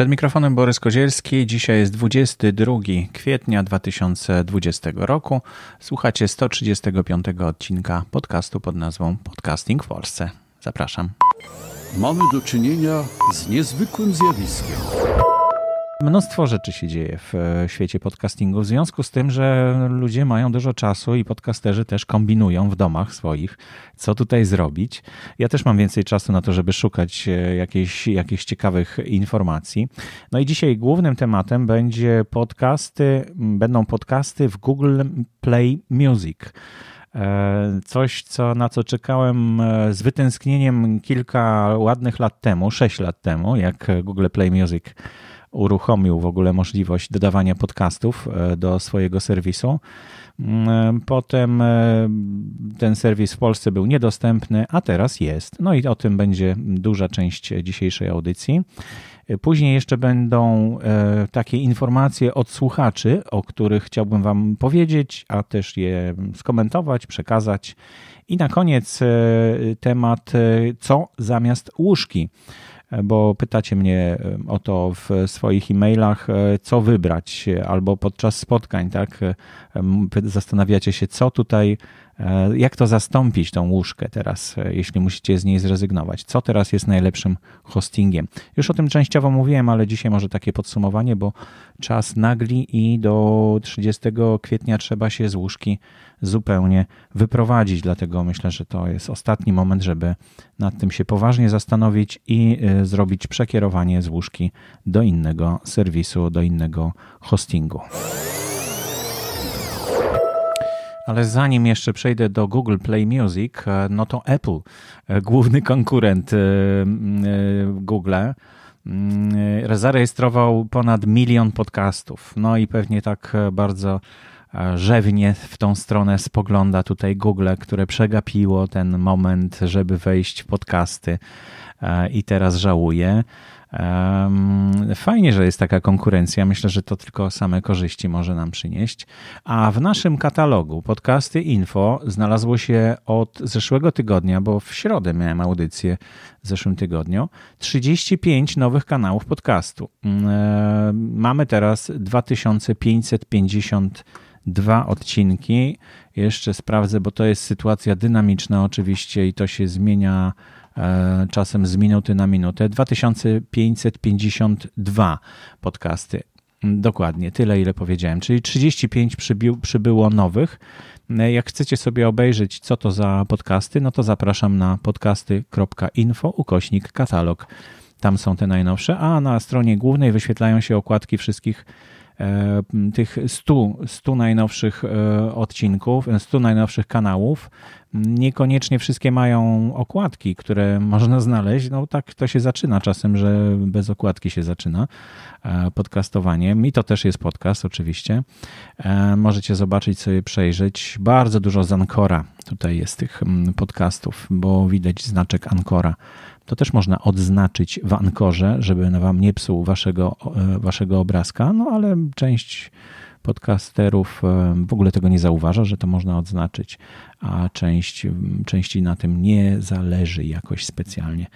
Przed mikrofonem Borys Kozielski. Dzisiaj jest 22 kwietnia 2020 roku. Słuchacie 135 odcinka podcastu pod nazwą Podcasting w Polsce. Zapraszam. Mamy do czynienia z niezwykłym zjawiskiem. Mnóstwo rzeczy się dzieje w e, świecie podcastingu, w związku z tym, że ludzie mają dużo czasu i podcasterzy też kombinują w domach swoich, co tutaj zrobić. Ja też mam więcej czasu na to, żeby szukać e, jakichś, jakichś ciekawych informacji. No i dzisiaj głównym tematem będzie podcasty, będą podcasty w Google Play Music. E, coś, co, na co czekałem z wytęsknieniem kilka ładnych lat temu, sześć lat temu, jak Google Play Music uruchomił w ogóle możliwość dodawania podcastów e, do swojego serwisu. Mm, potem e, ten serwis w Polsce był niedostępny, a teraz jest. No i o tym będzie duża część dzisiejszej audycji. E, później jeszcze będą takie informacje od słuchaczy, o których chciałbym Wam powiedzieć, a też je skomentować, przekazać. I na koniec temat, co zamiast łóżki bo pytacie mnie o to w swoich e-mailach, e, co wybrać, albo podczas spotkań, tak? Zastanawiacie się, co tutaj, jak to zastąpić tą łóżkę teraz, jeśli musicie z niej zrezygnować. Co teraz jest najlepszym hostingiem? Już o tym częściowo mówiłem, ale dzisiaj może takie podsumowanie, bo czas nagli i do 30 kwietnia trzeba się z łóżki zupełnie wyprowadzić. Dlatego myślę, że to jest ostatni moment, żeby nad tym się poważnie zastanowić i y, zrobić przekierowanie z łóżki do innego serwisu, do innego hostingu. Ale zanim jeszcze przejdę do Google Play Music, e, no to Apple, e, główny konkurent e, Google, zarejestrował ponad milion podcastów. No i pewnie tak bardzo rzewnie w tą stronę spogląda tutaj Google, które przegapiło ten moment, żeby wejść w podcasty i teraz żałuje. Fajnie, że jest taka konkurencja. Myślę, że to tylko same korzyści może nam przynieść. A w naszym katalogu podcasty info znalazło się od zeszłego tygodnia, bo w środę miałem audycję w zeszłym tygodniu, 35 nowych kanałów podcastu. Mamy teraz 2550 dwa odcinki. Jeszcze sprawdzę, bo to jest sytuacja dynamiczna oczywiście i to się zmienia e, czasem z minuty na minutę. 2552 podcasty. Dokładnie, tyle ile powiedziałem, czyli 35 przybił, przybyło nowych. Jak chcecie sobie obejrzeć, co to za podcasty, no to zapraszam na podcasty.info ukośnik katalog. Tam są te najnowsze, a na stronie głównej wyświetlają się okładki wszystkich E, tych 100, 100 najnowszych e, odcinków, 100 najnowszych kanałów. Niekoniecznie wszystkie mają okładki, które można znaleźć. No tak to się zaczyna czasem, że bez okładki się zaczyna e, podcastowanie. I to też jest podcast oczywiście. Możecie zobaczyć sobie, przejrzeć. Bardzo dużo z Ancora tutaj jest tych podcastów, bo widać znaczek Ancora to też można odznaczyć w ankorze, żeby wam nie psuł waszego, e, waszego obrazka, no ale część podcasterów e, w ogóle tego nie zauważa, że to można odznaczyć, a część, części na tym nie zależy jakoś specjalnie.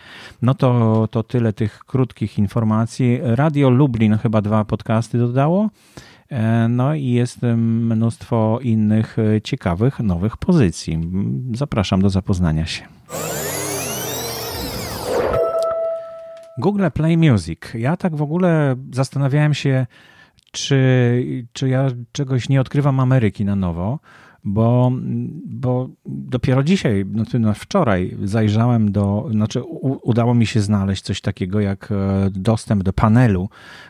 No to, to tyle tych krótkich informacji. Radio Lublin chyba dwa podcasty dodało. E, no i jest mnóstwo innych ciekawych, nowych pozycji. Zapraszam do zapoznania się. Google Play Music. Ja tak w ogóle zastanawiałem się, czy, czy ja czegoś nie odkrywam Ameryki na nowo, bo, bo dopiero dzisiaj, znaczy no wczoraj zajrzałem do, znaczy u, udało mi się znaleźć coś takiego jak e, dostęp do panelu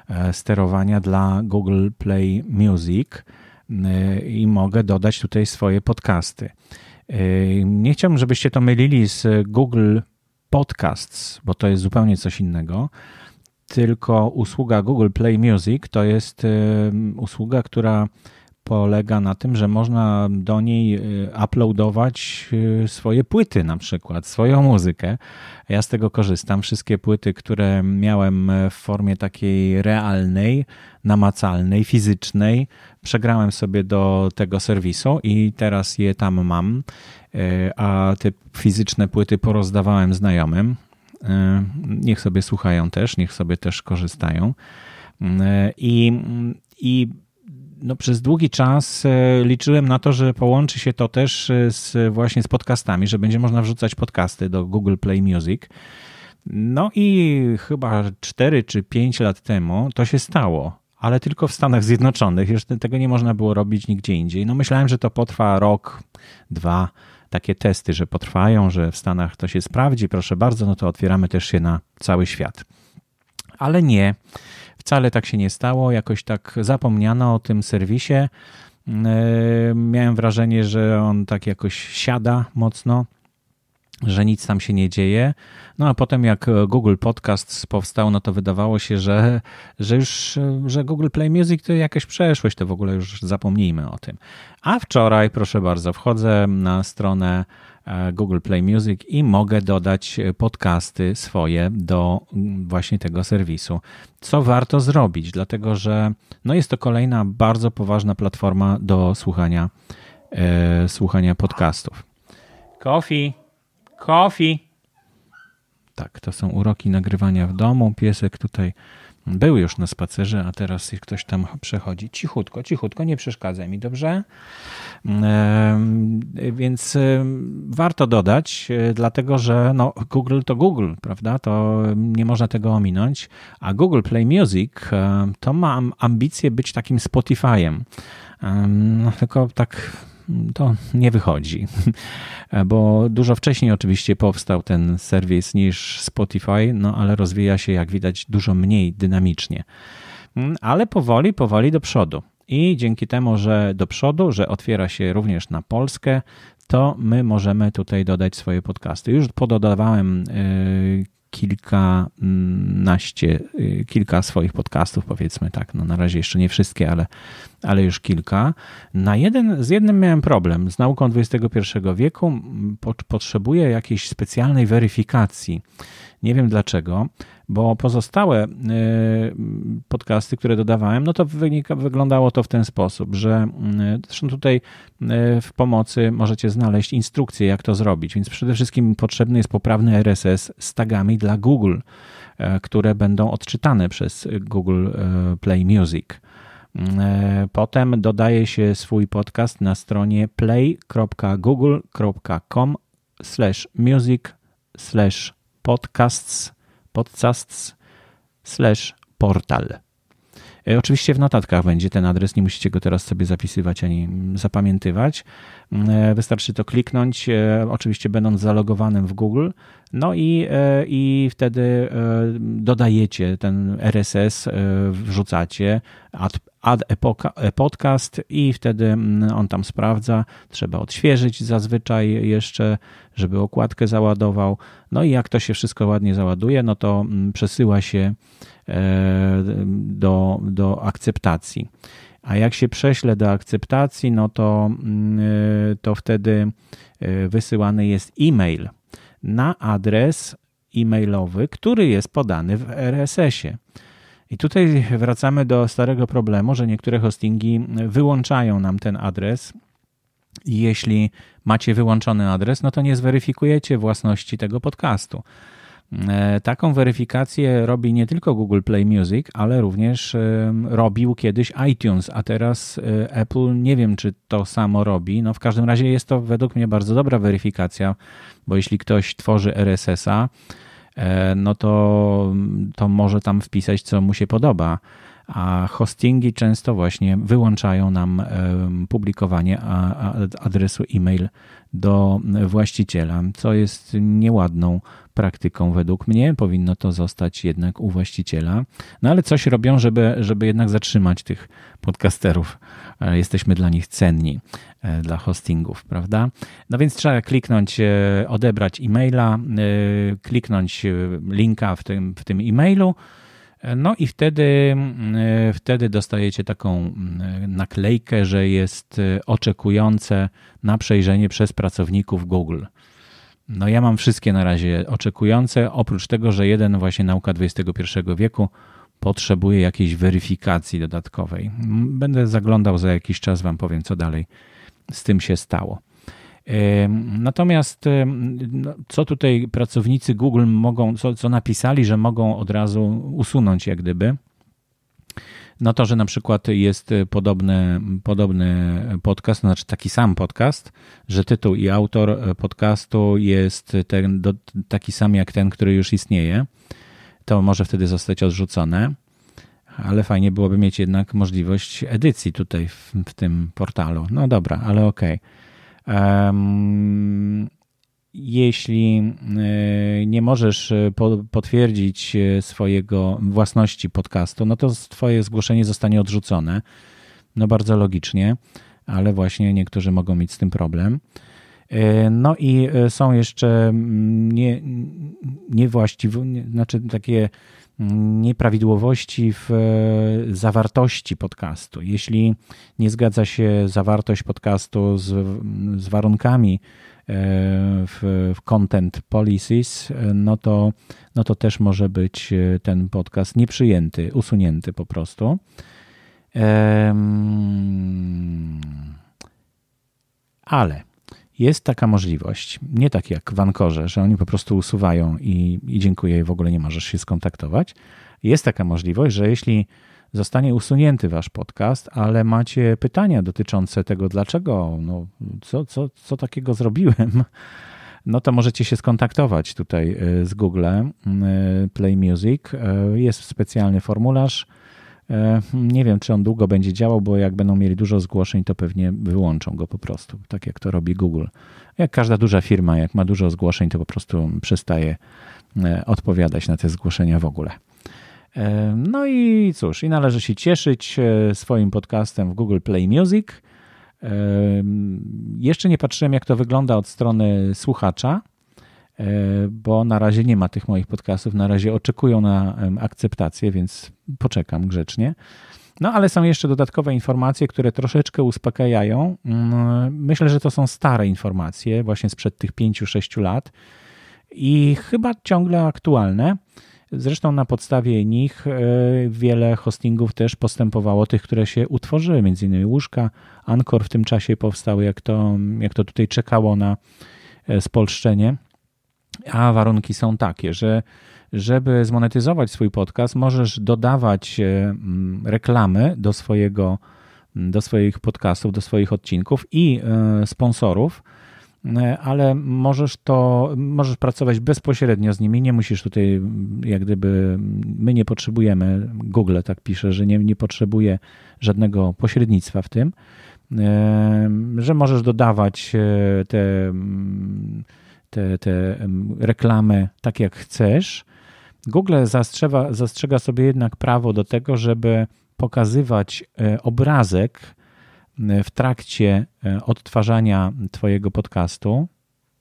e, sterowania dla Google Play Music e, i mogę dodać tutaj swoje podcasty. Nie chciałbym, żebyście to mylili z Google Podcasts, bo to jest zupełnie coś innego. Tylko usługa Google Play Music to jest usługa, która polega na tym, że można do niej y, uploadować y, swoje płyty, na przykład swoją muzykę. Ja z tego korzystam. Wszystkie płyty, które miałem w formie takiej realnej, namacalnej, fizycznej, przegrałem sobie do tego serwisu i teraz je tam mam. Y, a te fizyczne płyty porozdawałem znajomym niech sobie słuchają też, niech sobie też korzystają. I, i no, przez długi czas liczyłem na to, że połączy się to też z, właśnie z podcastami, że będzie można wrzucać podcasty do Google Play Music. No i chyba 4 czy 5 lat temu to się stało, ale tylko w Stanach Zjednoczonych. Już tego nie można było robić nigdzie indziej. No myślałem, że to potrwa rok, dwa, takie testy, że potrwają, że w Stanach to się sprawdzi, proszę bardzo, no to otwieramy też się na cały świat. Ale nie, wcale tak się nie stało, jakoś tak zapomniano o tym serwisie. E, miałem wrażenie, że on tak jakoś siada mocno że nic tam się nie dzieje. No a potem jak Google Podcast powstał, no to wydawało się, że, że już że Google Play Music to jakaś przeszłość, to w ogóle już zapomnijmy o tym. A wczoraj, proszę bardzo, wchodzę na stronę Google Play Music i mogę dodać podcasty swoje do mm, właśnie tego serwisu. Co warto zrobić, dlatego że no jest to kolejna bardzo poważna platforma do słuchania, e, słuchania podcastów. Coffee. Coffee. Tak, to są uroki nagrywania w domu. Piesek tutaj był już na spacerze, a teraz ktoś tam przechodzi. Cichutko, cichutko, nie przeszkadza mi, dobrze? Więc warto dodać, e, dlatego że no, Google to Google, prawda? To nie można tego ominąć. A Google Play Music e, to ma ambicje być takim Spotify'em. No, tylko tak to nie wychodzi, bo dużo wcześniej oczywiście powstał ten serwis niż Spotify, no ale rozwija się jak widać dużo mniej dynamicznie. Ale powoli, powoli do przodu. I dzięki temu, że do przodu, że otwiera się również na Polskę, to my możemy tutaj dodać swoje podcasty. Już pododawałem y, kilkanaście, y, kilka swoich podcastów, powiedzmy tak. No na razie jeszcze nie wszystkie, ale, ale już kilka. Na jeden, z jednym miałem problem. Z nauką XXI wieku potrzebuję jakiejś specjalnej weryfikacji. Nie wiem dlaczego, bo pozostałe y, podcasty, które dodawałem, no to wynika, wyglądało to w ten sposób, że zresztą tutaj y, w pomocy możecie znaleźć instrukcje, jak to zrobić. Więc przede wszystkim potrzebny jest poprawny RSS z tagami dla Google, które będą odczytane przez Google Play Music. Potem dodaje się swój podcast na stronie play.google.com music podcasts, podcasts slash portal. E, oczywiście w notatkach będzie ten adres, nie musicie go teraz sobie zapisywać ani zapamiętywać. E, wystarczy to kliknąć, e, oczywiście będąc zalogowanym w Google, no i, i wtedy dodajecie ten RSS, wrzucacie, add, a podcast i wtedy mm, on tam sprawdza. Trzeba odświeżyć zazwyczaj jeszcze, żeby okładkę załadował. No i jak to się wszystko ładnie załaduje, no to mm, przesyła się e, do, do akceptacji. A jak się prześle do akceptacji, no to, mm, e, to wtedy e, wysyłany jest e-mail na adres e-mailowy, który jest podany w RSS-ie. I tutaj wracamy do starego problemu, że niektóre hostingi wyłączają nam ten adres. I jeśli macie wyłączony adres, no to nie zweryfikujecie własności tego podcastu. E, taką weryfikację robi nie tylko Google Play Music, ale również e, robił kiedyś iTunes, a teraz e, Apple nie wiem, czy to samo robi. No w każdym razie jest to według mnie bardzo dobra weryfikacja, bo jeśli ktoś tworzy RSS-a, no to, to może tam wpisać, co mu się podoba. A hostingi często właśnie wyłączają nam publikowanie adresu e-mail do właściciela, co jest nieładną praktyką według mnie. Powinno to zostać jednak u właściciela. No ale coś robią, żeby, żeby jednak zatrzymać tych podcasterów. E, jesteśmy dla nich cenni, e, dla hostingów, prawda? No więc trzeba kliknąć, e, odebrać e-maila, kliknąć linka w tym, w tym e-mailu. No i wtedy, wtedy dostajecie taką naklejkę, że jest oczekujące na przejrzenie przez pracowników Google. No ja mam wszystkie na razie oczekujące, oprócz tego, że jeden właśnie nauka XXI wieku potrzebuje jakiejś weryfikacji dodatkowej. Będę zaglądał za jakiś czas, wam powiem, co dalej z tym się stało. Natomiast no, co tutaj pracownicy Google mogą, co, co napisali, że mogą od razu usunąć jak gdyby, no to, że na przykład jest podobny, podobny podcast, to znaczy taki sam podcast, że tytuł i autor podcastu jest ten, do, taki sam jak ten, który już istnieje, to może wtedy zostać odrzucone. Ale fajnie byłoby mieć jednak możliwość edycji tutaj w, w tym portalu. No dobra, ale okej. Okay. Jeśli e, nie możesz e, potwierdzić e, swojego własności podcastu, no to twoje zgłoszenie zostanie odrzucone. No bardzo logicznie, ale właśnie niektórzy mogą mieć z tym problem. No i są jeszcze mm, nie, niewłaściwe, znaczy takie nieprawidłowości w zawartości podcastu. Jeśli nie zgadza się zawartość podcastu z, z warunkami, w, w content policies, no to, no to też może być e, ten podcast nieprzyjęty, usunięty po prostu. Ale jest taka możliwość, nie tak jak w Ankorze, że oni po prostu usuwają i, i dziękuję, w ogóle nie możesz się skontaktować. Jest taka możliwość, że jeśli zostanie usunięty wasz podcast, ale macie pytania dotyczące tego, dlaczego, no, co, co, co takiego zrobiłem, no to możecie się skontaktować tutaj e, z Google e, Play Music. E, jest specjalny formularz. Nie wiem, czy on długo będzie działał, bo jak będą mieli dużo zgłoszeń, to pewnie wyłączą go po prostu, tak jak to robi Google. Jak każda duża firma, jak ma dużo zgłoszeń, to po prostu przestaje odpowiadać na te zgłoszenia w ogóle. No i cóż, i należy się cieszyć e, swoim podcastem w Google Play Music. Jeszcze nie patrzyłem, jak to wygląda od strony słuchacza, e, bo na razie nie ma tych moich podcastów. Na razie oczekują na akceptację, więc poczekam grzecznie. No ale są jeszcze dodatkowe informacje, które troszeczkę uspokajają. Mm, myślę, że to są stare informacje, właśnie sprzed tych 5-6 lat i chyba ciągle aktualne. Zresztą na podstawie nich e, wiele hostingów też postępowało, tych, które się utworzyły, między innymi łóżka. Anchor w tym czasie powstały, jak to, jak to tutaj czekało na e, spolszczenie. A warunki są takie, że żeby zmonetyzować swój podcast, możesz dodawać e, reklamy do swojego do swoich podcastów, do swoich odcinków i sponsorów E, ale możesz to, możesz pracować bezpośrednio z nimi, nie musisz tutaj jak gdyby, my nie potrzebujemy, Google tak pisze, że nie, nie potrzebuje żadnego pośrednictwa w tym, e, że możesz dodawać e, te, te, te reklamy tak jak chcesz. Google zastrzega, zastrzega sobie jednak prawo do tego, żeby pokazywać obrazek, w trakcie e, odtwarzania Twojego podcastu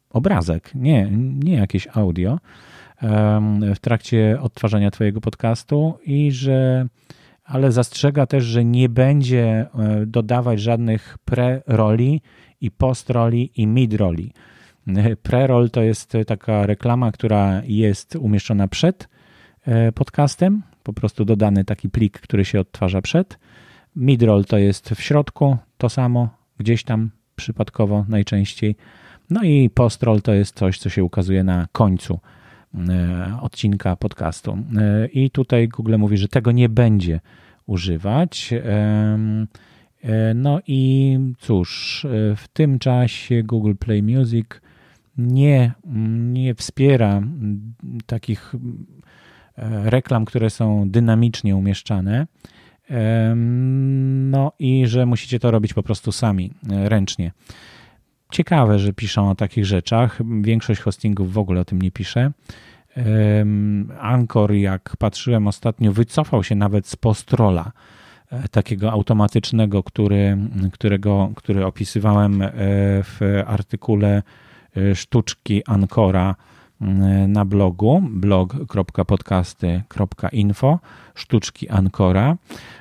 obrazek, nie, nie jakieś audio, w trakcie odtwarzania Twojego podcastu i że, ale zastrzega też, że nie będzie e, dodawać żadnych pre-roli i post-roli i mid-roli. Pre-roll to jest taka reklama, która jest umieszczona przed e, podcastem, po prostu dodany taki plik, który się odtwarza przed Midroll to jest w środku, to samo, gdzieś tam przypadkowo najczęściej. No i postroll to jest coś, co się ukazuje na końcu e, odcinka podcastu. E, I tutaj Google mówi, że tego nie będzie używać. No i cóż, w tym czasie Google Play Music nie, nie wspiera takich reklam, które są dynamicznie umieszczane. No i że musicie to robić po prostu sami, e, ręcznie. Ciekawe, że piszą o takich rzeczach. Większość hostingów w ogóle o tym nie pisze. Anchor, jak patrzyłem ostatnio, wycofał się nawet z postrola e, takiego automatycznego, który, którego, który opisywałem e, w artykule sztuczki Ancora na blogu blog.podcasty.info sztuczki Ancora.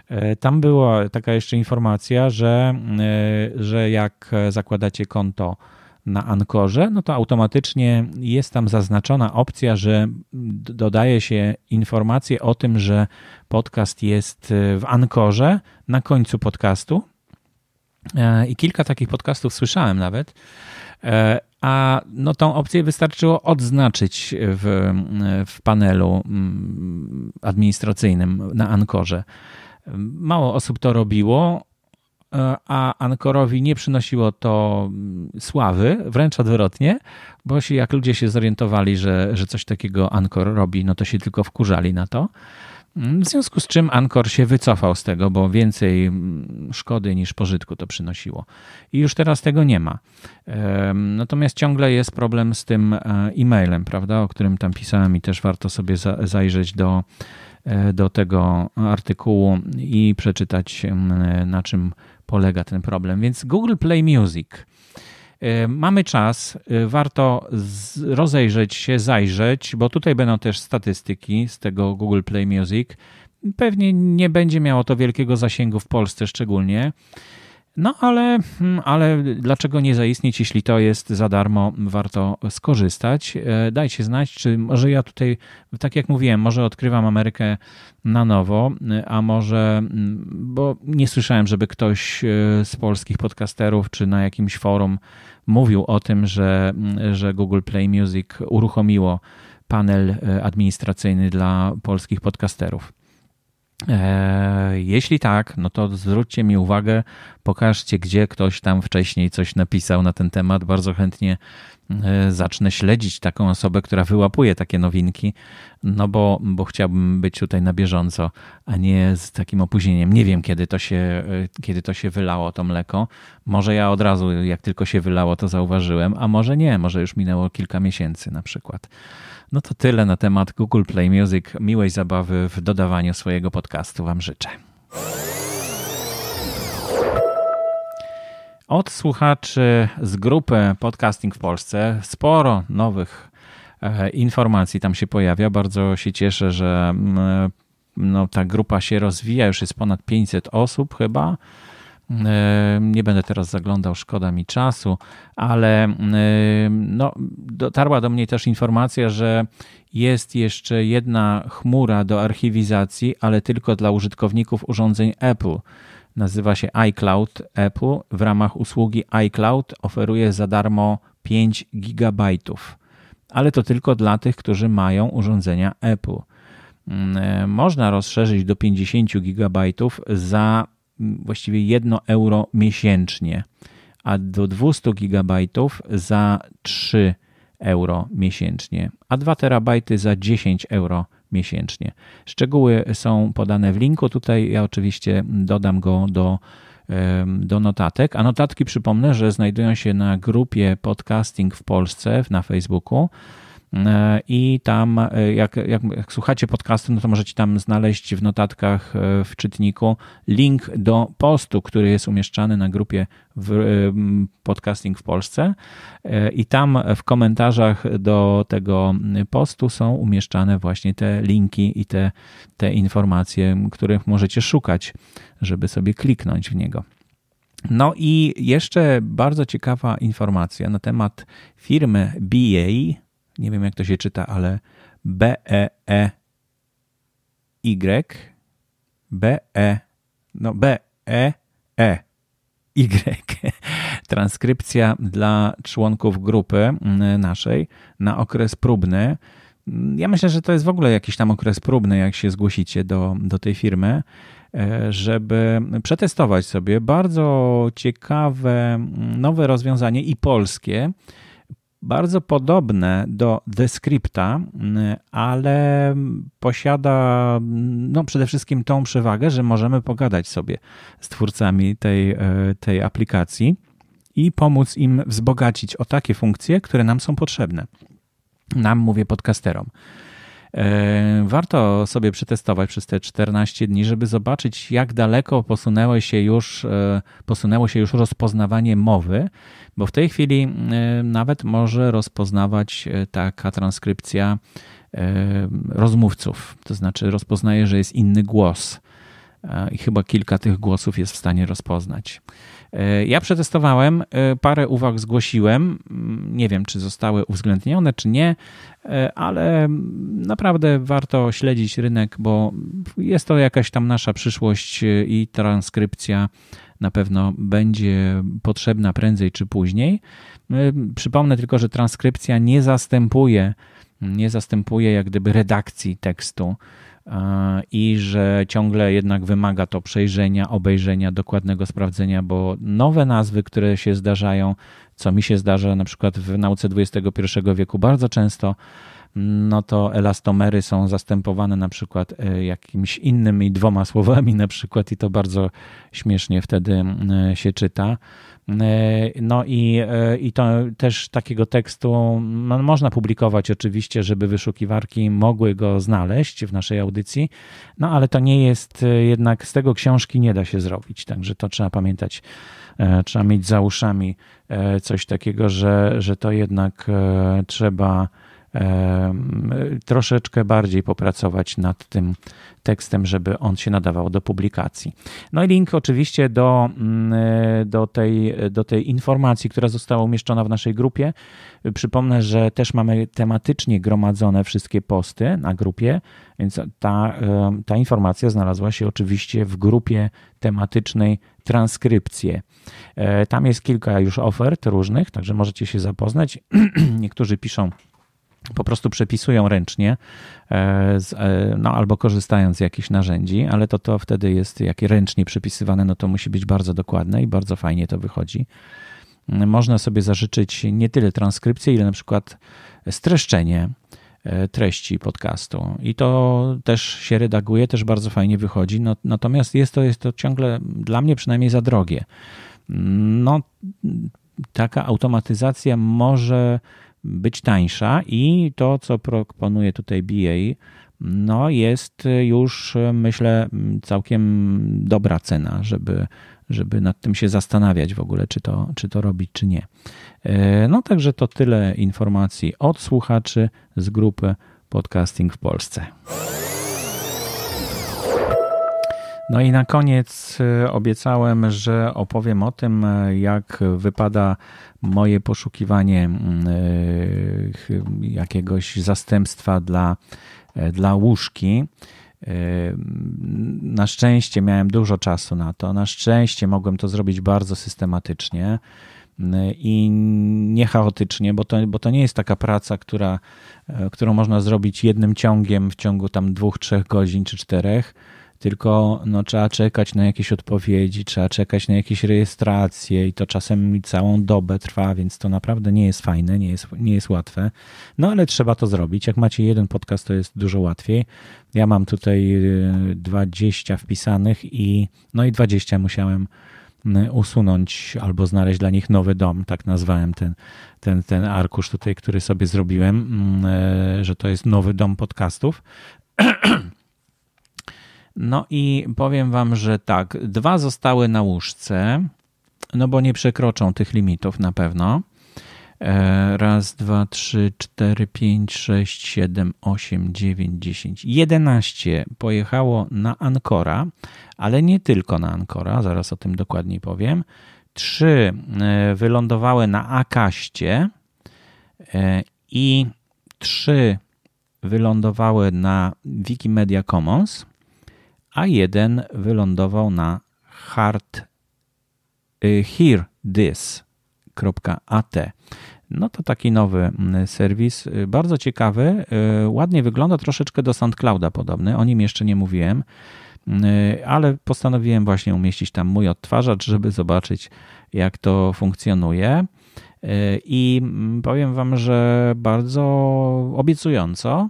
E, tam była taka jeszcze informacja, że, e, że jak zakładacie konto na Ankorze, no to automatycznie jest tam zaznaczona opcja, że dodaje się informację o tym, że podcast jest w Ankorze na końcu podcastu. E, I kilka takich podcastów słyszałem nawet A no, tą opcję wystarczyło odznaczyć w, w panelu mm, administracyjnym na Ankorze. Mało osób to robiło, a Ankorowi nie przynosiło to sławy, wręcz odwrotnie, bo jak ludzie się zorientowali, że, że coś takiego Ankor robi, no to się tylko wkurzali na to. W związku z czym Ankor się wycofał z tego, bo więcej mm, szkody niż pożytku to przynosiło. I już teraz tego nie ma. Natomiast ciągle jest problem z tym e, e-mailem, prawda, o którym tam pisałem i też warto sobie zajrzeć do, e, do tego artykułu i przeczytać na czym polega ten problem. Więc Google Play Music. E, mamy czas, e, warto rozejrzeć się, zajrzeć, bo tutaj będą też statystyki z tego Google Play Music. Pewnie nie będzie miało to wielkiego zasięgu w Polsce szczególnie. No ale, hmm, ale dlaczego nie zaistnieć, jeśli to jest za darmo, warto skorzystać. E, dajcie znać, czy może ja tutaj, tak jak mówiłem, może odkrywam Amerykę na nowo, a może, mm, bo nie słyszałem, żeby ktoś z polskich podcasterów czy na jakimś forum mówił o tym, że, że Google Play Music uruchomiło panel e, administracyjny dla polskich podcasterów. E, jeśli tak, no to zwróćcie mi uwagę, pokażcie, gdzie ktoś tam wcześniej coś napisał na ten temat. Bardzo chętnie zacznę śledzić taką osobę, która wyłapuje takie nowinki, no bo, bo chciałbym być tutaj na bieżąco, a nie z takim opóźnieniem. Nie wiem, kiedy to, się, e, kiedy to się wylało, to mleko. Może ja od razu, jak tylko się wylało, to zauważyłem, a może nie, może już minęło kilka miesięcy na przykład. No to tyle na temat Google Play Music. Miłej zabawy w dodawaniu swojego podcastu Wam życzę. Od słuchaczy z grupy Podcasting w Polsce sporo nowych e, informacji tam się pojawia. Bardzo się cieszę, że mm, no, ta grupa się rozwija. Już jest ponad 500 osób chyba. Nie będę teraz zaglądał, szkoda mi czasu, ale no, dotarła do mnie też informacja, że jest jeszcze jedna chmura do archiwizacji, ale tylko dla użytkowników urządzeń Apple. Nazywa się iCloud Apple. W ramach usługi iCloud oferuje za darmo 5 GB, ale to tylko dla tych, którzy mają urządzenia Apple. Można rozszerzyć do 50 GB za właściwie 1 euro miesięcznie, a do 200 GB za 3 euro miesięcznie, a 2 terabajty za 10 euro miesięcznie. Szczegóły są podane w linku. Tutaj ja oczywiście dodam go do, do notatek. A notatki przypomnę, że znajdują się na grupie Podcasting w Polsce na Facebooku. E, i tam, e, jak, jak, jak, słuchacie podcastu, no to możecie tam znaleźć w notatkach e, w czytniku link do postu, który jest umieszczany na grupie w Podcasting w Polsce i tam w komentarzach do tego postu są umieszczane właśnie te linki i te, te informacje, których możecie szukać, żeby sobie kliknąć w niego. No i jeszcze bardzo ciekawa informacja na temat firmy BA, nie wiem jak to się czyta, ale B-E-E-Y, B-E, no B-E-E. Y. Transkrypcja dla członków grupy mm, naszej na okres próbny. Ja myślę, że to jest w ogóle jakiś tam okres próbny, jak się zgłosicie do, do tej firmy, e, żeby przetestować sobie bardzo ciekawe, mm, nowe rozwiązanie i polskie, bardzo podobne do Descripta, ale posiada no, przede wszystkim tą przewagę, że możemy pogadać sobie z twórcami tej, e, tej aplikacji i pomóc im wzbogacić o takie funkcje, które nam są potrzebne. Nam, mówię podcasterom. E, warto sobie przetestować przez te 14 dni, żeby zobaczyć, jak daleko posunęło się już, e, posunęło się już rozpoznawanie mowy, bo w tej chwili e, nawet może rozpoznawać taka transkrypcja rozmówców, to znaczy rozpoznaje, że jest inny głos i chyba kilka tych głosów jest w stanie rozpoznać. E, ja przetestowałem, e, parę uwag zgłosiłem. Mm, nie wiem, czy zostały uwzględnione, czy nie, e, ale naprawdę warto śledzić rynek, bo jest to jakaś tam nasza przyszłość i transkrypcja na pewno będzie potrzebna prędzej czy później. Przypomnę tylko, że transkrypcja nie zastępuje, nie zastępuje jak gdyby redakcji tekstu i że ciągle jednak wymaga to przejrzenia, obejrzenia, dokładnego sprawdzenia, bo nowe nazwy, które się zdarzają, co mi się zdarza na przykład w nauce XXI wieku bardzo często, no to elastomery są zastępowane na przykład e, jakimiś innymi dwoma słowami na przykład i to bardzo śmiesznie wtedy e, się czyta. E, no i, i to też takiego tekstu no, można publikować oczywiście, żeby wyszukiwarki mogły go znaleźć w naszej audycji, no ale to nie jest jednak, z tego książki nie da się zrobić, także to trzeba pamiętać. Trzeba mieć za uszami coś takiego, że, że to jednak trzeba troszeczkę bardziej popracować nad tym tekstem, żeby on się nadawał do publikacji. No i link oczywiście do, mm, do, tej, do tej informacji, która została umieszczona w naszej grupie. Przypomnę, że też mamy tematycznie gromadzone wszystkie posty na grupie, więc ta, ta informacja znalazła się oczywiście w grupie tematycznej transkrypcje. E, tam jest kilka już ofert różnych, także możecie się zapoznać. Niektórzy piszą po prostu przepisują ręcznie e, e, no, albo korzystając z jakichś narzędzi, ale to, to wtedy jest, jak ręcznie przepisywane, no to musi być bardzo dokładne i bardzo fajnie to wychodzi. Można sobie zażyczyć nie tyle transkrypcję, ile na przykład streszczenie e, treści podcastu. I to też się redaguje, też bardzo fajnie wychodzi. No, natomiast jest to, jest to ciągle dla mnie przynajmniej za drogie. No, taka automatyzacja może być tańsza i to, co proponuje tutaj BA, no jest już myślę całkiem dobra cena, żeby, żeby nad tym się zastanawiać w ogóle, czy to, czy to robić, czy nie. E, no także to tyle informacji od słuchaczy z grupy Podcasting w Polsce. No i na koniec e, obiecałem, że opowiem o tym, e, jak wypada moje poszukiwanie mm, e, jakiegoś zastępstwa dla, dla łóżki. Na szczęście miałem dużo czasu na to. Na szczęście mogłem to zrobić bardzo systematycznie i nie chaotycznie, bo to, bo to nie jest taka praca, która, którą można zrobić jednym ciągiem w ciągu tam dwóch, trzech godzin czy czterech tylko no, trzeba czekać na jakieś odpowiedzi, trzeba czekać na jakieś rejestracje i to czasem całą dobę trwa, więc to naprawdę nie jest fajne, nie jest, nie jest łatwe. No ale trzeba to zrobić. Jak macie jeden podcast, to jest dużo łatwiej. Ja mam tutaj 20 y, wpisanych i no i 20 musiałem y, usunąć albo znaleźć dla nich nowy dom, tak nazwałem ten, ten, ten arkusz tutaj, który sobie zrobiłem, mm, y, że to jest nowy dom podcastów. No i powiem wam, że tak, dwa zostały na łóżce, no bo nie przekroczą tych limitów na pewno. E, raz, dwa, trzy, cztery, pięć, sześć, siedem, osiem, dziewięć, dziesięć. Jedenaście pojechało na Ankora, ale nie tylko na Ankora, zaraz o tym dokładniej powiem. Trzy e, wylądowały na Akaście e, i trzy wylądowały na Wikimedia Commons a jeden wylądował na hard y, hearthis.at. No to taki nowy mm, serwis, y, bardzo ciekawy, y, ładnie wygląda, troszeczkę do SoundClouda podobny, o nim jeszcze nie mówiłem, ale postanowiłem właśnie umieścić tam mój odtwarzacz, żeby zobaczyć jak to funkcjonuje. I mm, powiem Wam, że bardzo obiecująco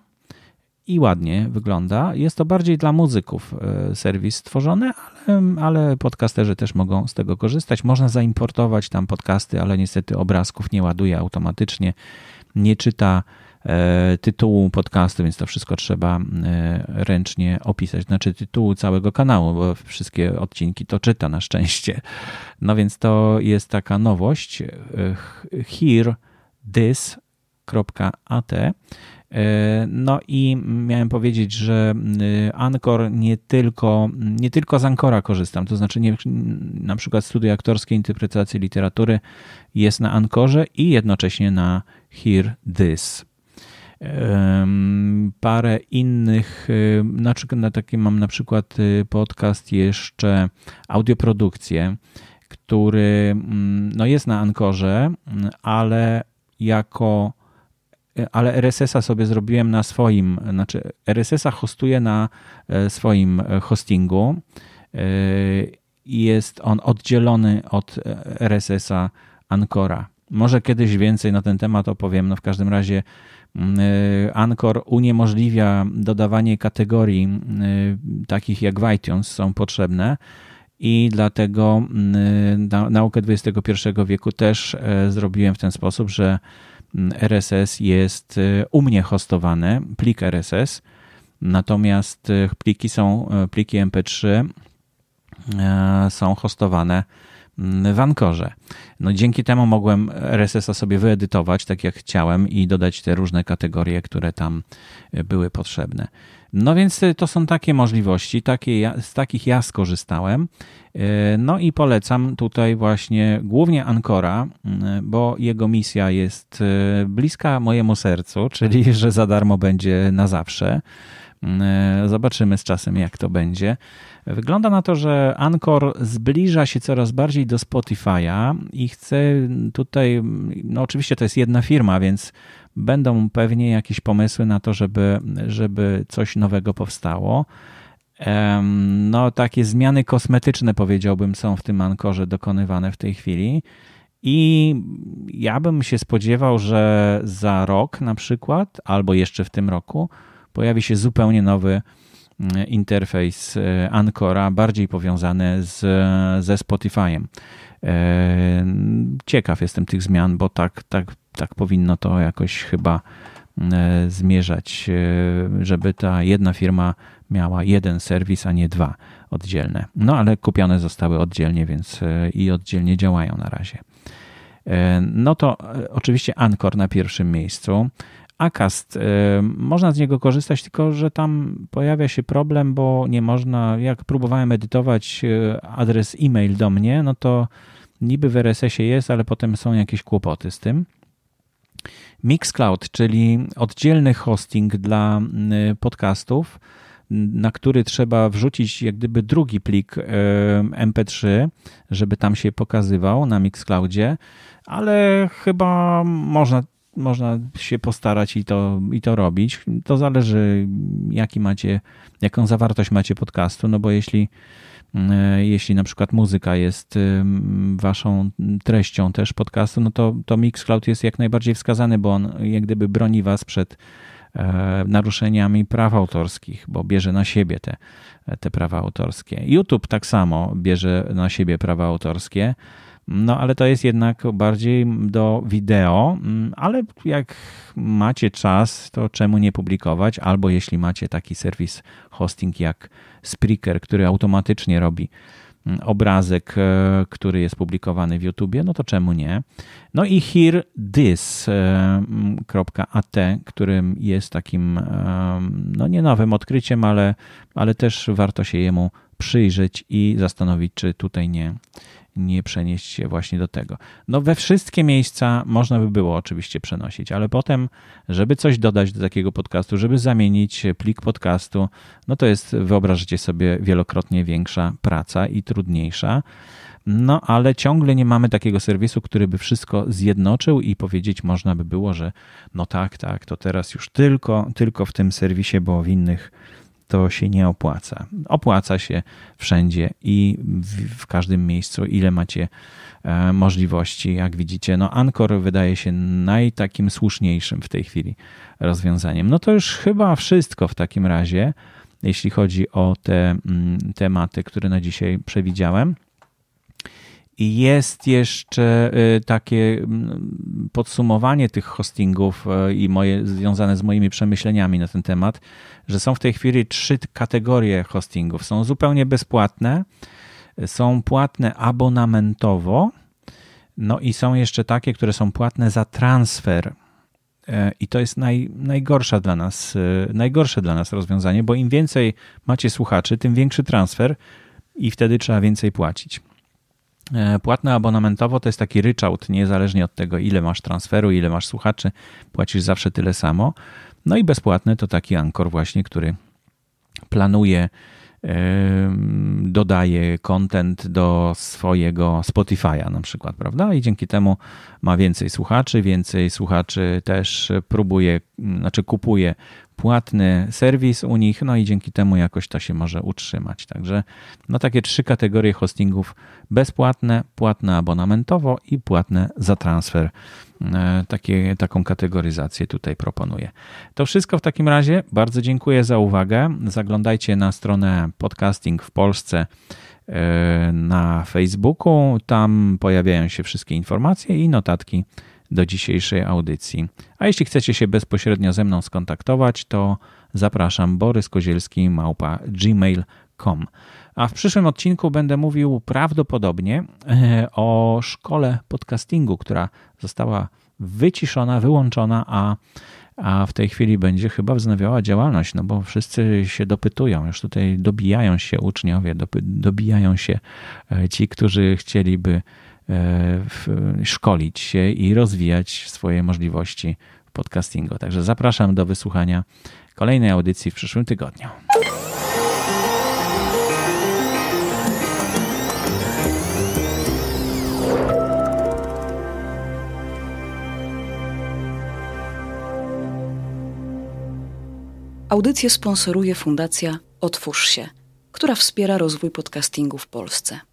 i ładnie wygląda. Jest to bardziej dla muzyków e, serwis stworzony, ale, ale podcasterzy też mogą z tego korzystać. Można zaimportować tam podcasty, ale niestety obrazków nie ładuje automatycznie, nie czyta e, tytułu podcastu, więc to wszystko trzeba e, ręcznie opisać, znaczy tytułu całego kanału, bo wszystkie odcinki to czyta na szczęście. No więc to jest taka nowość. Hear this.at No i miałem powiedzieć, że Anchor nie tylko, nie tylko z Ancora korzystam, to znaczy nie, na przykład studia aktorskie interpretacji literatury jest na Ankorze i jednocześnie na Hear This. Parę innych, na taki mam na przykład y, podcast jeszcze audioprodukcję, który mm, no jest na Ankorze, ale jako ale RSS-a sobie zrobiłem na swoim, znaczy RSS-a hostuję na e, swoim e, hostingu. E, jest on oddzielony od RSS-a Ancora. Może kiedyś więcej na ten temat opowiem. No w każdym razie Mm, Anchor uniemożliwia dodawanie kategorii takich jak w iTunes są potrzebne i dlatego y, naukę XXI wieku też e, zrobiłem w ten sposób, że mm, RSS jest u mnie hostowane, plik RSS, natomiast pliki są, pliki MP3 e, są hostowane w Ankorze. No dzięki temu mogłem RSS-a sobie wyedytować tak jak chciałem i dodać te różne kategorie, które tam e, były potrzebne. No więc e, to są takie możliwości, takie, z takich ja skorzystałem. E, no i polecam tutaj właśnie głównie Ankora, bo jego misja jest bliska mojemu sercu, czyli że za darmo będzie na zawsze. Zobaczymy z czasem, jak to będzie. Wygląda na to, że Anchor zbliża się coraz bardziej do Spotify'a i chce tutaj, no oczywiście to jest jedna firma, więc będą pewnie jakieś pomysły na to, żeby, żeby coś nowego powstało. No, takie zmiany kosmetyczne, powiedziałbym, są w tym Ankorze dokonywane w tej chwili. I ja bym się spodziewał, że za rok na przykład, albo jeszcze w tym roku, pojawi się zupełnie nowy interfejs e, Ancora bardziej powiązany z, ze Spotify'em. E, ciekaw jestem tych zmian, bo tak, tak, tak powinno to jakoś chyba e, zmierzać, żeby ta jedna firma miała jeden serwis, a nie dwa oddzielne. No ale kupione zostały oddzielnie, więc i oddzielnie działają na razie. No to oczywiście Anchor na pierwszym miejscu. Acast. Można z niego korzystać, tylko że tam pojawia się problem, bo nie można, jak próbowałem edytować adres e-mail do mnie, no to niby w RSS-ie jest, ale potem są jakieś kłopoty z tym. Mixcloud, czyli oddzielny hosting dla y, podcastów, na który trzeba wrzucić jak gdyby drugi plik MP3, żeby tam się pokazywał na Mixcloudzie, ale chyba można można się postarać i to, i to robić. To zależy, jaki macie, jaką zawartość macie podcastu, no bo jeśli, jeśli na przykład muzyka jest waszą treścią też podcastu, no to, to Mixcloud jest jak najbardziej wskazany, bo on jak gdyby broni was przed e, naruszeniami praw autorskich, bo bierze na siebie te, te prawa autorskie. YouTube tak samo bierze na siebie prawa autorskie. No ale to jest jednak bardziej do wideo, mm, ale jak macie czas, to czemu nie publikować? Albo jeśli macie taki serwis hosting jak Spreaker, który automatycznie robi mm, obrazek, e, który jest publikowany w YouTubie, no to czemu nie? No i hearthis.at, którym jest takim, e, no nie nowym odkryciem, ale, ale też warto się jemu przyjrzeć i zastanowić, czy tutaj nie, nie przenieść się właśnie do tego. No we wszystkie miejsca można by było oczywiście przenosić, ale potem, żeby coś dodać do takiego podcastu, żeby zamienić plik podcastu, no to jest, wyobraźcie sobie, wielokrotnie większa praca i trudniejsza. No, ale ciągle nie mamy takiego serwisu, który by wszystko zjednoczył i powiedzieć można by było, że no tak, tak, to teraz już tylko, tylko w tym serwisie, bo w innych to się nie opłaca. Opłaca się wszędzie i w, w każdym miejscu, ile macie e, możliwości. Jak widzicie, no Anchor wydaje się najtakim słuszniejszym w tej chwili rozwiązaniem. No to już chyba wszystko w takim razie, jeśli chodzi o te mm, tematy, które na dzisiaj przewidziałem. Jest jeszcze y, takie mm, podsumowanie tych hostingów y, i moje, związane z moimi przemyśleniami na ten temat, że są w tej chwili trzy kategorie hostingów. Są zupełnie bezpłatne, są płatne abonamentowo, no i są jeszcze takie, które są płatne za transfer. I to jest naj, najgorsza dla nas, najgorsze dla nas rozwiązanie, bo im więcej macie słuchaczy, tym większy transfer i wtedy trzeba więcej płacić. Płatne abonamentowo to jest taki ryczałt, niezależnie od tego, ile masz transferu, ile masz słuchaczy, płacisz zawsze tyle samo. No i bezpłatne to taki ankor właśnie, który planuje dodaje content do swojego Spotify'a na przykład, prawda? I dzięki temu ma więcej słuchaczy, więcej słuchaczy też próbuje, znaczy kupuje płatny serwis u nich, no i dzięki temu jakoś to się może utrzymać. Także no takie trzy kategorie hostingów bezpłatne, płatne abonamentowo i płatne za transfer. E, takie, taką kategoryzację tutaj proponuję. To wszystko w takim razie. Bardzo dziękuję za uwagę. Zaglądajcie na stronę Podcasting w Polsce e, na Facebooku. Tam pojawiają się wszystkie informacje i notatki do dzisiejszej audycji. A jeśli chcecie się bezpośrednio ze mną skontaktować, to zapraszam Borys Kozielski małpa gmail.com. A w przyszłym odcinku będę mówił prawdopodobnie e, o szkole podcastingu, która została wyciszona, wyłączona, a, a w tej chwili będzie chyba wznawiała działalność, no bo wszyscy się dopytują, już tutaj dobijają się uczniowie, dobijają się e, ci, którzy chcieliby szkolić się i rozwijać swoje możliwości podcastingu. Także zapraszam do wysłuchania kolejnej audycji w przyszłym tygodniu. Audycję sponsoruje Fundacja Otwórz się, która wspiera rozwój podcastingu w Polsce.